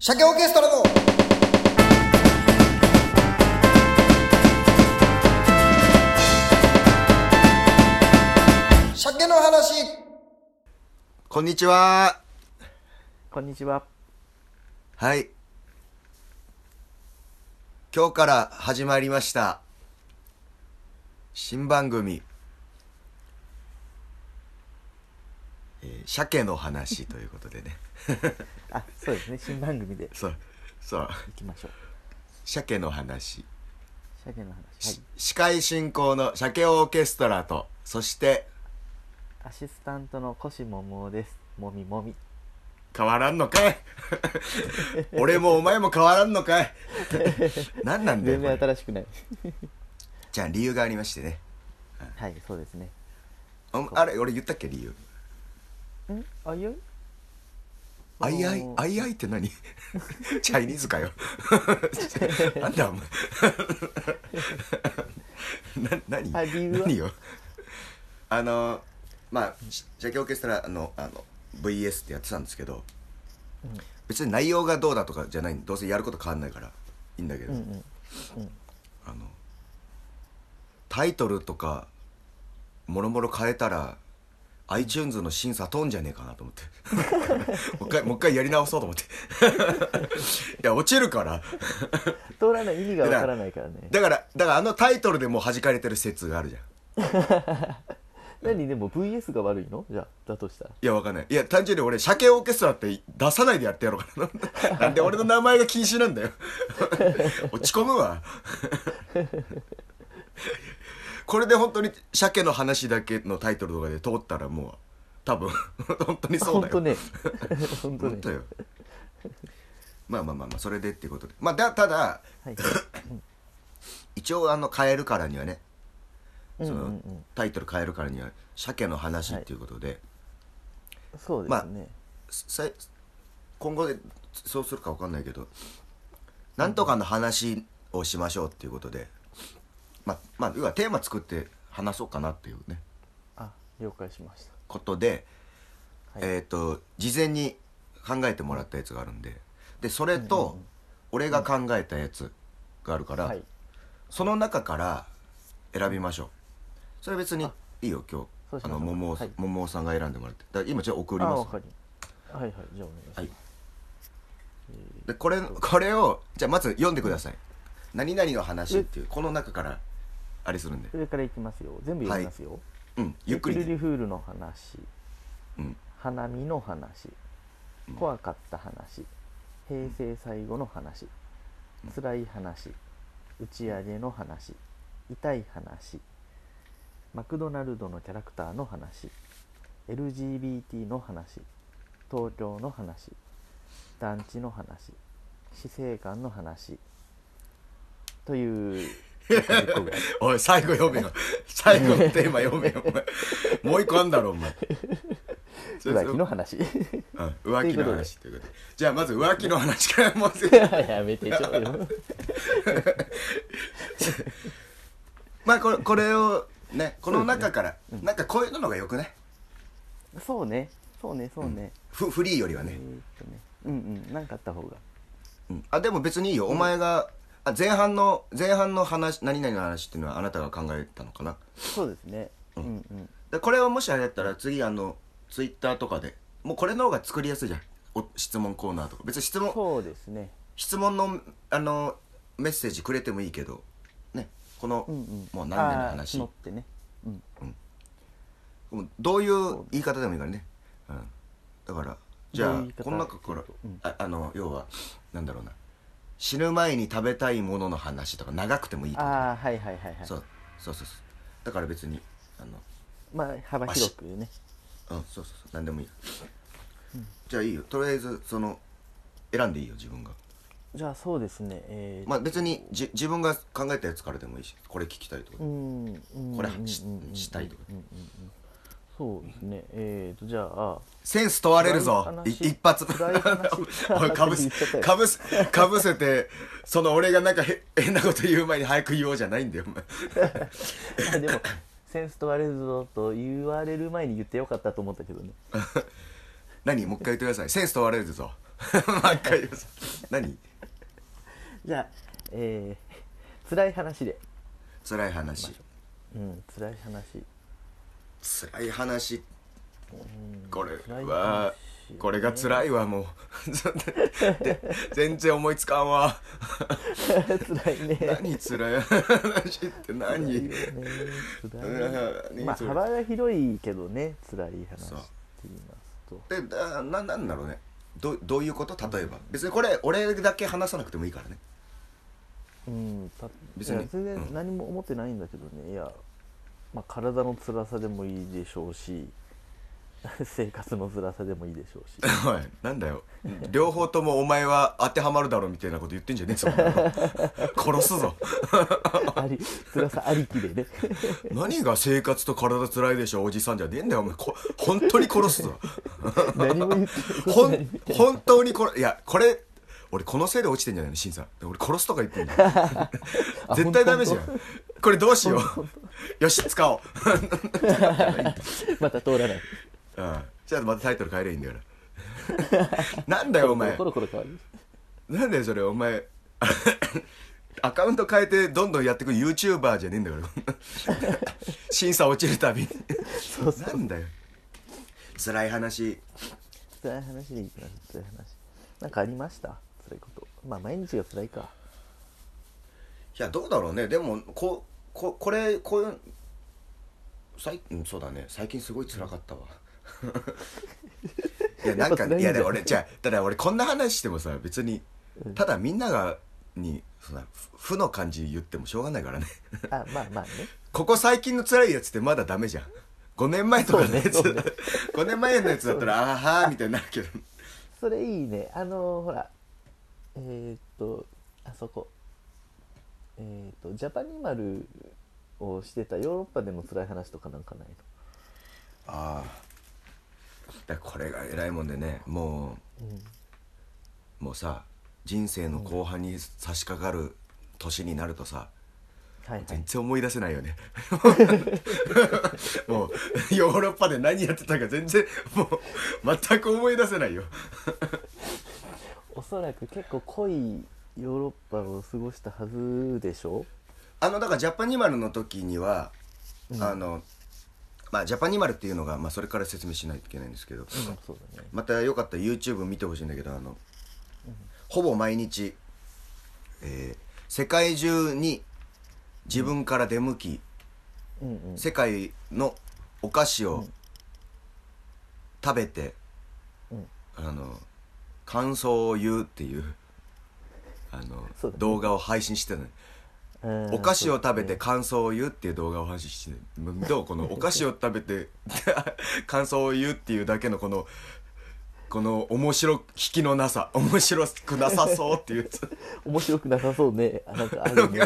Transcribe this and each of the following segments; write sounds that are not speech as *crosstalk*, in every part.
鮭オーケストラの鮭の話こんにちは。こんにちは。はい。今日から始まりました。新番組。えー鮭の話ということでね。あ、そうですね。新番組でそう、そう。行きましょう。鮭の話。鮭の話。はいし。司会進行の鮭オーケストラと、そしてアシスタントの腰ももです。もみもみ。変わらんのかい？*laughs* 俺もお前も変わらんのかい？何なんだよ全然新しくない。じゃあ理由がありましてねはい、そうですね。ああれ？俺言ったっけ？理由ん？あ、いよいあいあいあいあいって何？*laughs* チャイニーズかよ。*laughs* なんだお前。*laughs* な何？あ理由は？何よ？あのまあし鮭オーケストラのあの VS ってやってたんですけど、うん。別に内容がどうだとかじゃないどうせやること変わんないからいいんだけど、うん。うん。あのタイトルとかもろもろ変えたら iTunes の審査飛んじゃねえかなと思って。*laughs* もう一回もう一回やり直そうと思って。*laughs* いや落ちるから。通らない意味がわからないからね。だからだからあのタイトルでもう弾かれてる説があるじゃん。*laughs* 何でも VS が悪いの？じゃあ、だとしたら。いやわかんない。いや単純に俺鮭オーケストラって出さないでやってやろうかななんで俺の名前が禁止なんだよ。落ち込むわこれで本当に鮭の話だけのタイトルとかで通ったらもう多分 *laughs* 本当にそうだよ本当ね。本当ね。*laughs* よまあまあまあまあそれでっていうことでまあだただはい。*coughs* 一応あの変えるからにはねうんその、うんうん。タイトル変えるからには鮭の話っていうことで、そうですね。さ今後でそうするか分かんないけどなんとかの話をしましょうっていうことでまあまあ要はテーマ作って話そうかなっていうね。あ、了解しましことで、た。はい。えっ、と事前に考えてもらったやつがあるんで。でそれと俺が考えたやつがあるから、はい。その中から選びましょう。それ別にいいよ今日。あの桃尾はい。さんが選んでもらって。だ今じゃあ送りあ、ます。わかり。はいはい。じゃあお願いします。はい。でこれこれをじゃあまず読んでください「何々の話」っていうこの中からあれするんで。上からいきますよ。全部読みますよ。うんゆっくりねリフールの話。うん。花見の話、怖かった話。平成最後の話、辛い話。打ち上げの話。痛い話。マクドナルドのキャラクターの話。LGBT の話。東京の話。団地の話。死生観の話。という10個ぐらい *laughs* おい最後読めよ。最後のテーマ読めよお前。もう一個あんだろお前。浮気の話。うん浮気の話ということで。じゃあまず浮気の話からもう *laughs* やめてちょうよ。*laughs* まあこれこれをねこの中から、なんかこういうのがよくね？そうね。そうねそうね、フフリーよりはね。うんうん。なんかあった方が。うん。あでも別にいいよ、お前があ前半の前半の話何々の話っていうのはあなたが考えたのかな？そうですね。うん。うんでこれをもしあれだったら次あのツイッターとかでもうこれの方が作りやすいじゃん。お質問コーナーとか。別に質問そうですね。質問のあのメッセージくれてもいいけどね。この、うんうん。もう何々のあー話募ってね。うん。もうどういう言い方でもいいからね、うん、だからじゃういう言い方？この中から、うん。ああの要はなんだろうな死ぬ前に食べたいものの話とか長くてもいいとかああはいはいはいはい。そうそうそうそう。だから別にあのまあ幅広くね。うんそうそうそう。何でもいいよ、じゃあいいよ。とりあえずその選んでいいよ自分が。じゃあそうですね。えー。まあ別にじ自分が考えたやつからでもいいしこれ聞きたいとか、うんうんこれうんしうんうん。したいとか。うんうんうんそうですね。えーとじゃあセンス問われるぞ。一発。かぶせかぶせかぶせてその俺がなんかへ変なこと言う前に早く言おうじゃないんだよ。お *laughs* 前でもセンス問われるぞと言われる前に言ってよかったと思ったけどね。*laughs* 何？もう一回言ってください。センス問われるぞ。*laughs* もう一回言ってください何？じゃあえー、辛い話で。辛い話。うん辛い話辛い話。うん。これは話。これが辛いわもう。*laughs* で全然思いつかんわ。*laughs* 辛いね。何辛い話って何？辛いよね。辛いまあ幅が広いけどね辛い話って言いますと。でだななんだろうね。どうどういうこと？例えば。別にこれ俺だけ話さなくてもいいからね。うん。た別に。全うん。然何も思ってないんだけどね。いやまあ体の辛さでもいいでしょうし *laughs* 生活の辛さでもいいでしょうし。*laughs* おいなんだよ。両方ともお前は当てはまるだろみたいなこと言ってんじゃねえぞ *laughs* 殺すぞ。あり辛さありきでね。何が生活と体つらいでしょおじさんじゃねえんだよお前。こ本当に殺すぞ。何も言ってほん本当にこれいやこれ俺このせいで落ちてんじゃないの？審査俺殺すとか言ってんじゃん。*laughs* あ絶対ダメじゃほんこれどうしよう。よし使おう。*laughs* また通らない。*laughs* うん。じゃあまたタイトル変えりゃいいんだからなんだよお前。コロコロ変わるなんだよそれお前。アカウント変えてどんどんやってく YouTuber じゃねえんだから。審査落ちるたびに。そうそう。なんだよ。辛い話。辛い話でいいかな。辛い話。なんかありました？辛いこと。まあ毎日が辛いか。いやどうだろうね。でもこここれこういう最うんそうだね。最近すごい辛かったわ。*laughs* いやなんかいやでも俺じゃあただ俺こんな話してもさ別にただみんながにそんな負の感じ言ってもしょうがないからね。あまあまあね。ここ最近の辛いやつってまだダメじゃん。5年前とかのやつ、そうね。5年前のやつだったらあはーみたいになるけど。それいいね。あのほらえー、っとあそこ。えー、っとジャパニマルをしてたヨーロッパでの辛い話とかなんかないの？ああこれが偉いもんでねもうん。うもうさ人生の後半に差し掛かる年になるとさ、はいはい。全然思い出せないよね。*laughs* もうヨーロッパで何やってたか全然もう全く思い出せないよおそらく結構濃いヨーロッパを過ごしたはずでしょ？あのだからジャパニマルの時には、うん。あのまあジャパニマルっていうのが、まあ、それから説明しないといけないんですけど、うんね。またよかったら YouTube 見てほしいんだけどあの、ほぼ毎日、えー世界中に自分から出向き、うんうん。世界のお菓子をうん。食べて、うん。あの感想を言うっていうあのね。動画を配信してたの、うんお菓子を食べて感想を言うっていう動画を配信してるどう？*laughs* このお菓子を食べて *laughs* 感想を言うっていうだけのこのこの面白引きのなさ面白くなさそうっていう。*laughs* 面白くなさそうね。あなんかあるね。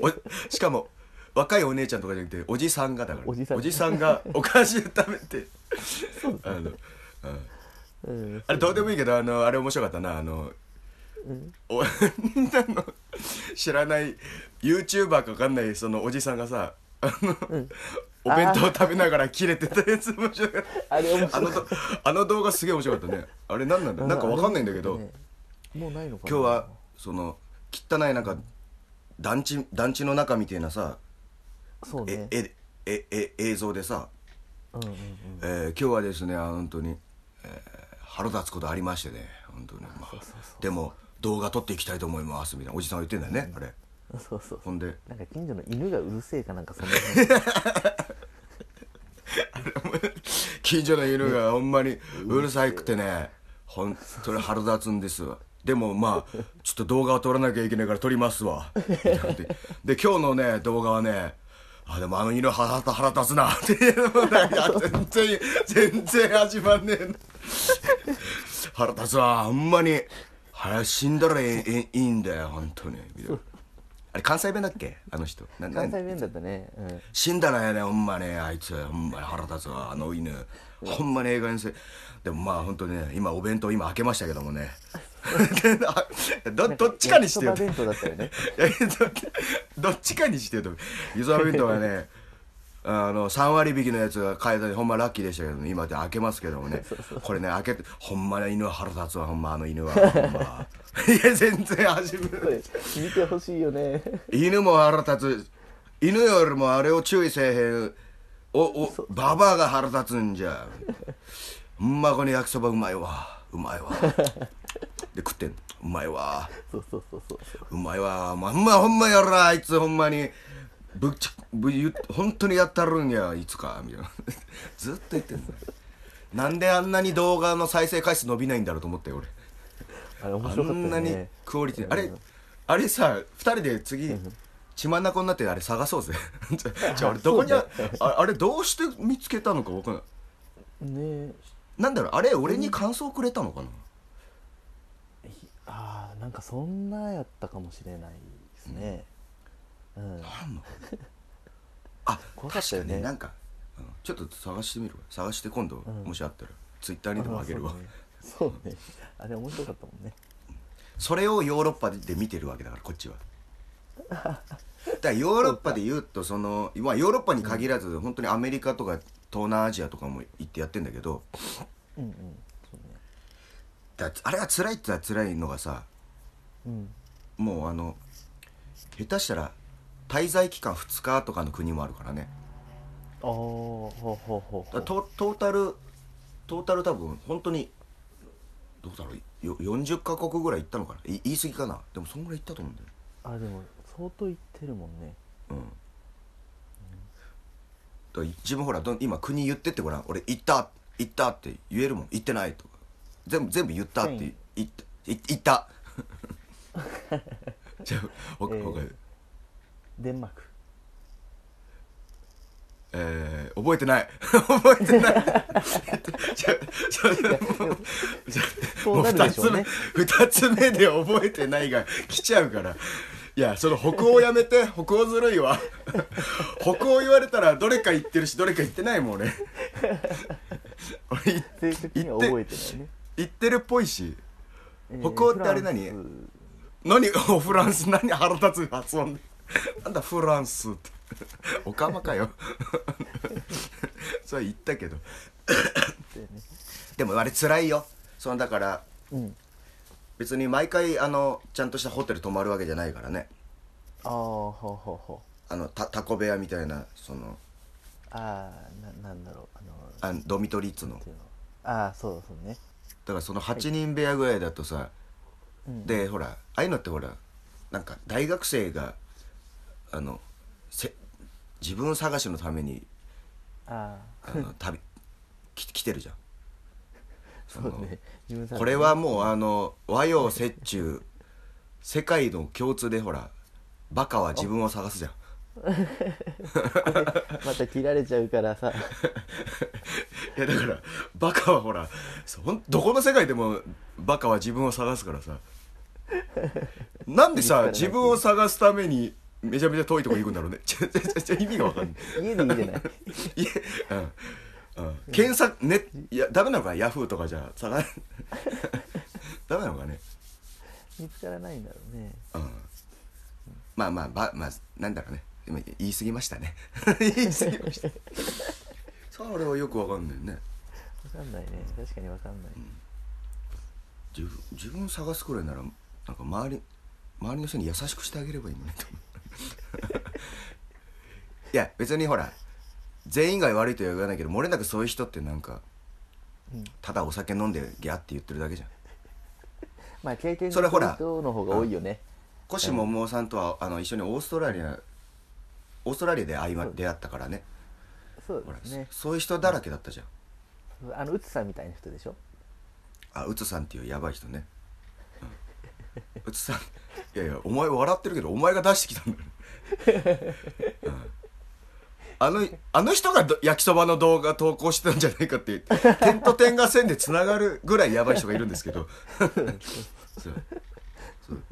おしかも若いお姉ちゃんとかじゃなくておじさんがだから。おじさん。おじさんがお菓子を食べてあの、うんうん。あれどうでもいいけどあのあれ面白かったな。あのうん知らない YouTuber か分かんないそのおじさんがさあの、お弁当食べながら切れてたやつ面白かった。あれ面あの動画すげえ面白かったね。あれ何なんだ？なんか分かんないんだけど、ねもうないのかな。今日はその汚いなんか団地団地の中みたいなさ、そうね。ええええ映像でさ、うんうんうん。えー今日はですねあ本当に、えー腹立つことありましてね本当に、まあそうそうそう。でも動画撮っていきたいと思いますみたいなおじさん。が言ってんだよね、あれ。そうそうほんで。なんか近所の犬がうるせえかなんかそんな。*laughs* 近所の犬がほんまにうるさくてね本当に腹立つんですわ。でもまあちょっと動画を撮らなきゃいけないから撮りますわ。で。で今日のね動画はねあでもあの犬腹立腹立つな。っていうのもなんか全然全然始まんねえな。腹立つわ。ほんまに腹死んだらええええいいんだよ本当に。あれ関西弁だっけ？あの人。関西弁だったね。うん。死んだらやねほんまねあいつほんまに。腹立つわ。あの犬。ほんまに映画にせでもまあ本当ね今お弁当今開けましたけどもね *laughs* どどっちかにしてよ。弁当だったよね。*laughs* どどっちかにしてよ。とゆずわ弁当はね *laughs* あの3割引きのやつが買えたでほんまラッキーでしたけど、ね、今で開けますけどもね。これね開けてほんまに犬は腹立つわほんまあの犬は。ほんま。いや全然始めこれ見てほしいよね。犬も腹立つ。犬よりもあれを注意せえへん。おおババアが腹立つんじゃ。ほんまこの焼きそばうまいわうまいわ。で食ってんうまいわ。そうそうそうそうそう。うまいわ。まんまほんまやらあいつ。ほんまに。ぶっちゃぶ言う本当にやったるんやいつか。みたいな。*laughs* ずっと言ってんの。なんであんなに動画の再生回数伸びないんだろうと思ったよ俺。ああれ面白かったよんなにねクオリティあれあれさ二人で次血まなこになってあれ探そうぜ。*laughs* じゃああれどこにあああれどうして見つけたのか分かんない。ねなんだろうあれ俺に感想くれたのかな？ああなんかそんなやったかもしれないですね。うん、なんの *laughs* あ怖かったよね。確かになんか、うん。ちょっと探してみるわ。探して今度、ん。もしあったら。ツイッターにでもあげるわ。あそうね。そうね。あれ面白かったもんね。それをヨーロッパで見てるわけだからこっちは。*laughs* だからヨーロッパで言うとその、まあ、ヨーロッパに限らず、本当にアメリカとか東南アジアとかも行ってやってんだけどうんうんそうね。だあれが辛いって言ったら辛いのがさうん。もうあの下手したら滞在期間2日とかの国もあるからね。ああほうほうほうトトータルトータル多分本当にどうだろうよ40カ国ぐらい行ったのかな。い言い過ぎかな。でもそんぐらい行ったと思うんだよ。あでも相当言ってるもんね。うん自分ほら今国言ってってごらん。俺行った行ったって言えるもん。行ってないとか。全部全部言ったって言ったい言った。*laughs* じゃあおえーおデンマーク。えー、覚えてない。*laughs* 覚えてない。*laughs* じゃあじゃあもうじゃあそうなるでしょうね。二つ目二つ目で覚えてないが来ちゃうからいやその北欧やめて。北欧ずるいわ。北欧言われたらどれか言ってるしどれか言ってないもん俺。俺い正確には覚えてないね。言ってるっぽいし。えー北欧ってあれ何？フランス。何？*laughs* おフランス何腹立つ発音？でなんだフランスって。おかまかよ。それ言ったけど。でもあれ辛いよ。そのだからうん別に毎回あのちゃんとしたホテル泊まるわけじゃないからね。ああほうほうほう。あのたタコ部屋みたいなそのああななんだろうあのあドミトリっつうのっていうの。ああそうそうね。だからその8人部屋ぐらいだとさ、うんでほらああいうのってほらなんか大学生があのせ自分探しのためにあああの旅き来てるじゃんこれはもうあの和洋折衷。世界の共通でほらバカは自分を探すじゃん。*laughs* また切られちゃうからさ。*laughs* いやだからバカはほらそほんどこの世界でもバカは自分を探すからさ。なんでさ自分を探すためにめちゃめちゃ遠いとこ行くんだろうね。意味がわかんない。家でいいじゃない？*laughs* いえうんうん。検索ねいやダメなのかな？ヤフーとかじゃ探 *laughs* ダメなのかね？見つからないんだろうね。うん。まあまあばまあなんだろうね。今言い過ぎましたね。*laughs* 言い過ぎました。さああれはよくわかんないね。わかんないね。確かにわかんない、自分自分探すくらいならなんか周り周りの人に優しくしてあげればいいのにと思う。*laughs* いや別にほら全員が悪いとは言わないけど漏れなくそういう人ってなんかうん。ただお酒飲んでギャって言ってるだけじゃん。*laughs* まあ経験それほら人の方が多いよね。コも桃さんとはあの一緒にオーストラリアオーストラリアで会いま出会ったからね。そうですね。そそういう人だらけだったじゃん。あのうつさんみたいな人でしょ？あうつさんっていうやばい人ね、うん、うつさんいやいやお前笑ってるけどお前が出してきたんだよ、うん、あのあの人がど焼きそばの動画投稿してたんじゃないかって点と点が線でつながるぐらいやばい人がいるんですけど。そう。そう、うん、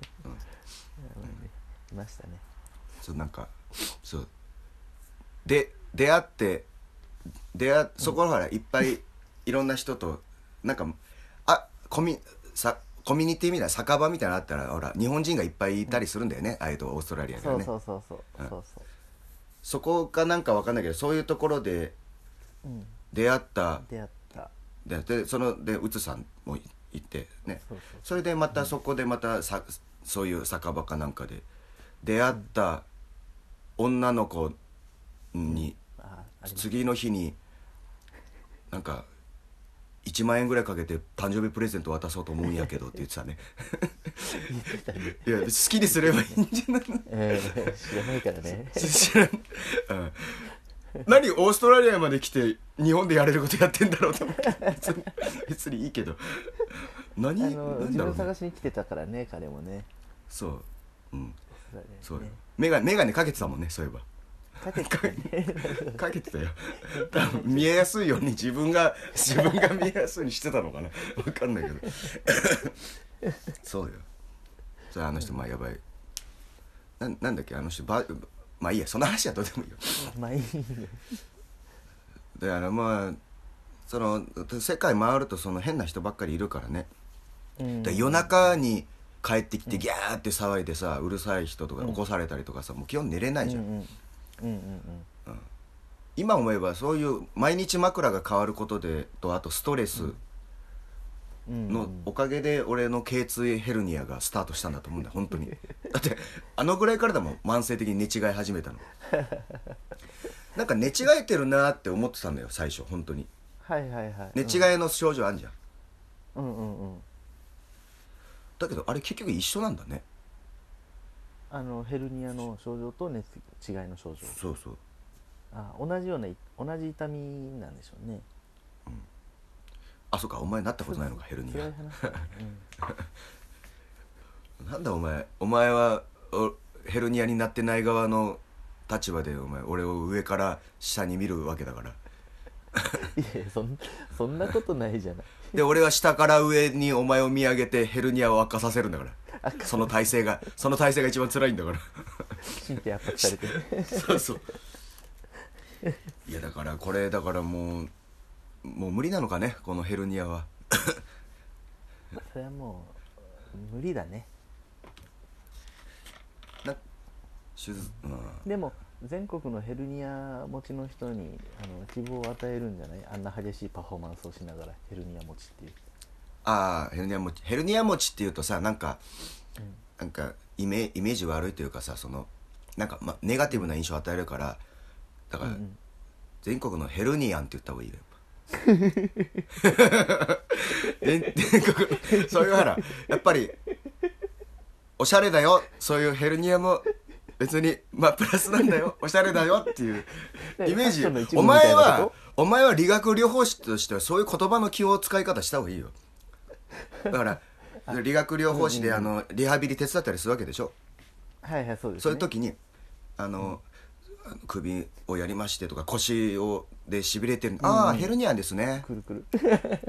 いましたね。そうなんかそう。で出会って出会そこほらいっぱいいろんな人となんかあコミさコミュニティみたいな酒場みたいなのあったらほら日本人がいっぱいいたりするんだよね、ああいうとオーストラリアではね。そうそうそうそう。うん。そうそうそこかなんかわかんないけどそういうところでうん。出会った。出会った。ででそのでうつさんもいてね。そうそうそれでまたそこでまたさそういう酒場かなんかで出会った女の子にあああります次の日になんか1万円ぐらいかけて誕生日プレゼント渡そうと思うんやけどって言ってたね。*laughs* いや好きにすればいいんじゃないえー、知らないからね。知らん、うん、何オーストラリアまで来て日本でやれることやってんだろうと思って。別に別にいいけど。何あの何だろう、自分探ね、しに来てたからね彼もね。そう。うん。そうだね。そう。よメガメガネかけてたもんねそういえばかけてたねかけてたよ。多分見えやすいように自分が自分が見えやすいようにしてたのかな。分かんないけど。そうよ。それあの人まあやばい。ななんだっけ？あの人ばまあいいや。その話はどうでもいいよ。まあいいよ。だからまあその世界回るとその変な人ばっかりいるからね、うん。で夜中に帰ってきてギャーって騒いでさうるさい人とか起こされたりとかさもう基本寝れないじゃん、うんうんうんうん今思えばそういう毎日枕が変わることでとあとストレスうん。うんのおかげで俺の頸椎ヘルニアがスタートしたんだと思うんだよ本当に。*laughs* だってあのぐらいからだもん慢性的に寝違い始めたの。*laughs* なんか寝違えてるなって思ってたんだよ最初本当に。はいはいはい。寝違いの症状あんじゃん。うんうんうん。だけどあれ結局一緒なんだねあのヘルニアの症状と熱違いの症状。そうそう。あ同じようない同じ痛みなんでしょうね。あそうかお前なったことないのかヘルニア。話だね、*laughs* なんだお前お前はおヘルニアになってない側の立場でお前俺を上から下に見るわけだから。*laughs* いやそんそんなことないじゃない。で俺は下から上にお前を見上げてヘルニアを悪化させるんだから *laughs* その体勢がその体勢が一番辛いんだから。神経圧迫されて。ねそうそう。いやだからこれだからもうもう無理なのかねこのヘルニアは。*laughs* それはもう無理だね。な手術うん。でも全国のヘルニア持ちの人にあの希望を与えるんじゃない？あんな激しいパフォーマンスをしながらヘルニア持ちっていうああヘルニア持ちヘルニア持ちっていうとさなんかうんなんかイメイメージ悪いというかさそのなんか、ま、ネガティブな印象を与えるからだから、うんうん。全国のヘルニアンって言った方がいいよ。全全国そういうほらやっぱりおしゃれだよそういうヘルニアも別にまあプラスなんだよおしゃれだよっていうイメージ。お前はこお前は理学療法士としてはそういう言葉の気を使い方した方がいいよだから理学療法士であのリハビリ手伝ったりするわけでしょ。はいはいそうです、ね、そういう時にあの、あの首をやりましてとか腰をでしびれてる、ああヘルニアンですね。くるくる。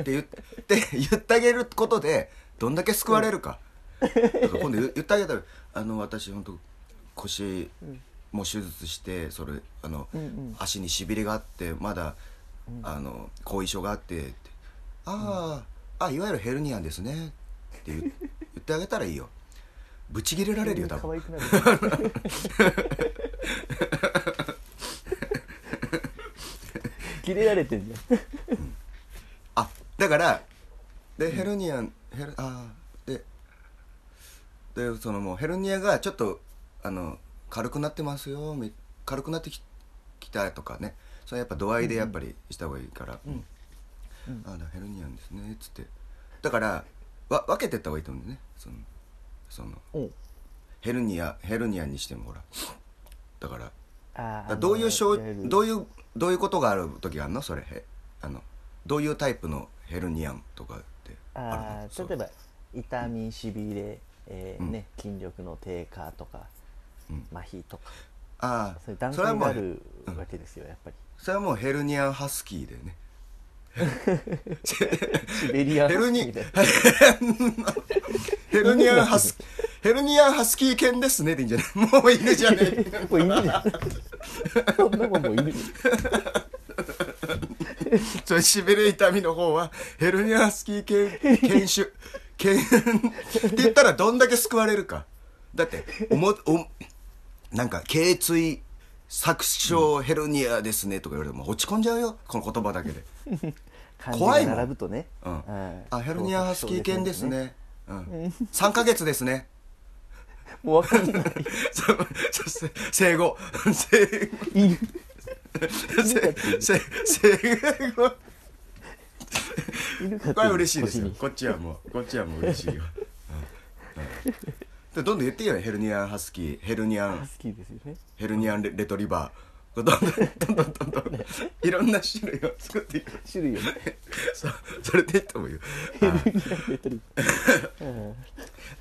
って言って *laughs* 言ってあげることでどんだけ救われるか,、だから今度言言ってあげたら「あの私本当腰もう手術してそれあの、うんうん。足にしびれがあってまだ、あの後遺症があって」って「ああ、あいわゆるヘルニアンですね」って言 *laughs* 言ってあげたらいいよ。ぶち切れられるよ多分。切れ *laughs* られてんじゃん。あだからでヘルニアンヘルあーででそのもうヘルニアがちょっとあの軽くなってますよみ軽くなってききたとかね。それやっぱ度合いでやっぱりした方がいいから「うんうん。あだヘルニアンですね」っつって。だからわ分けてった方がいいと思うんだよね。そのそのヘルニアヘルニアにしてもほら。だからだからどういうどういうどういうことがある時があるの？それへあのどういうタイプのヘルニアンとかってあるあの例えば痛みしびれ、えーうん。ね、筋力の低下とか、うん。麻痺とか。あそういう段あそれはもう階があるわけですよやっぱり。それはもうヘルニアンハスキーでねシベリアンヘルニ *laughs* ヘルニアンハスヘルニアンハスキー犬ですね。でいいんじゃない？*laughs* もう犬じゃねえ。なもう犬。じゃんそんなもんもう犬。じそれしびれ痛みの方はヘルニアンハスキー犬犬種。犬って言ったらどんだけ救われるか。だっておもおなんか頸椎作詞ヘルニアですねとか言われても落ち込んじゃうよこの言葉だけで。*laughs* 怖いもん。が並ぶとね。うん。はい。あヘルニアハスキー犬ですね。うん。3ヶ月ですね。*laughs* もう分かんない。*laughs* そして生後。生後。生後これは嬉しいですよ。こっちはもうこっちはもう嬉しいよ、うん。うんでどんどん言ってよヘルニアンハスキー。ヘルニアン。好きですよね。ヘルニアンレレトリバー。どんどんどんどんどんどんいろんな種類を作っていく種類をねそうそれでいいと思うよヘルニアベトリうん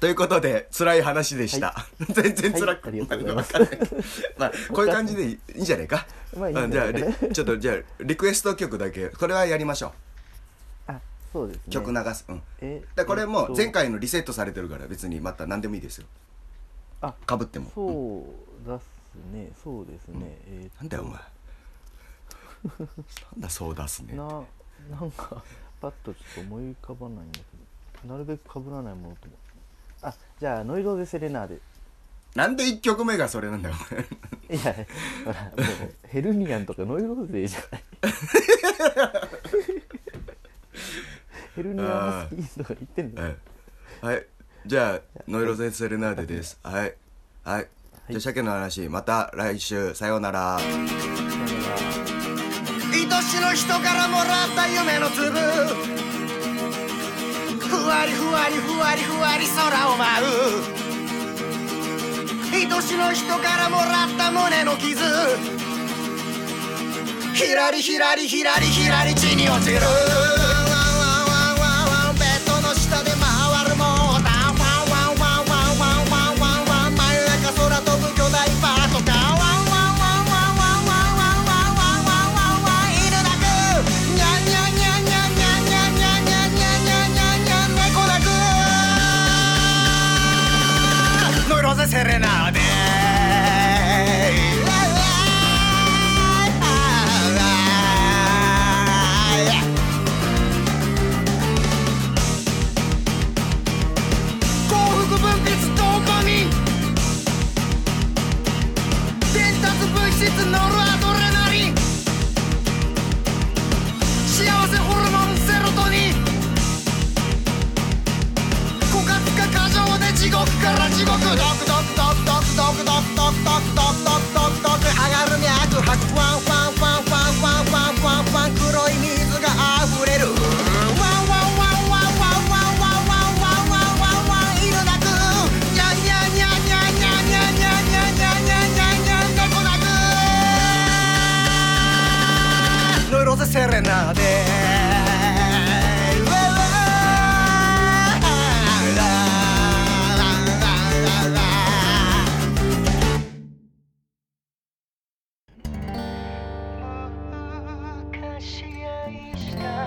ということで辛い話でした、全然辛くはいありがとうございますわかんないまあこういう感じでいいんじゃないかまあいいんうんじゃあちょっとじゃあリクエスト曲だけこれはやりましょあそうですね。う曲流す。うん。えだこれもえっと。前回のリセットされてるから別にまた何でもいいですよ。あかぶっても。そうだっすね。そうですね、えーっと。なんだよお前。*laughs* なんだそう出すねななんかパッとちょっと思い浮かばないんだけどなるべくかぶらないものともあじゃあノイローゼセレナーデなんで1曲目がそれなんだよお前。*laughs* いやほらもうヘルニアンとかノイローゼじゃない *laughs* ヘルニアンハスキーとか言ってんだよはい、はい、じゃあノイロゼセレナーデです。はい。はい、じゃあ鮭の話また来週。さようなら。愛しの人からもらった夢の粒。ふわりふわりふわりふわり空を舞う。愛しの人からもらった胸の傷。ひらりひらりひらりひらり地に落ちるセレナーデ幸福分泌ドーパミン伝達物質ノルアドレナリン幸せホルモン地獄から地獄ドクドクドクドクドクドクドクドクドクドクドクドク上がる脈拍ワンワンワンワンワンワンワンワン黒い水が溢れるワンワンワンワンワンワンワンワンワンワンワンワン犬鳴くニャンニャンニャンニャンニャンニャンニャンニャンニャンニャンニャンニャン猫鳴くノイロゼセレナで she used to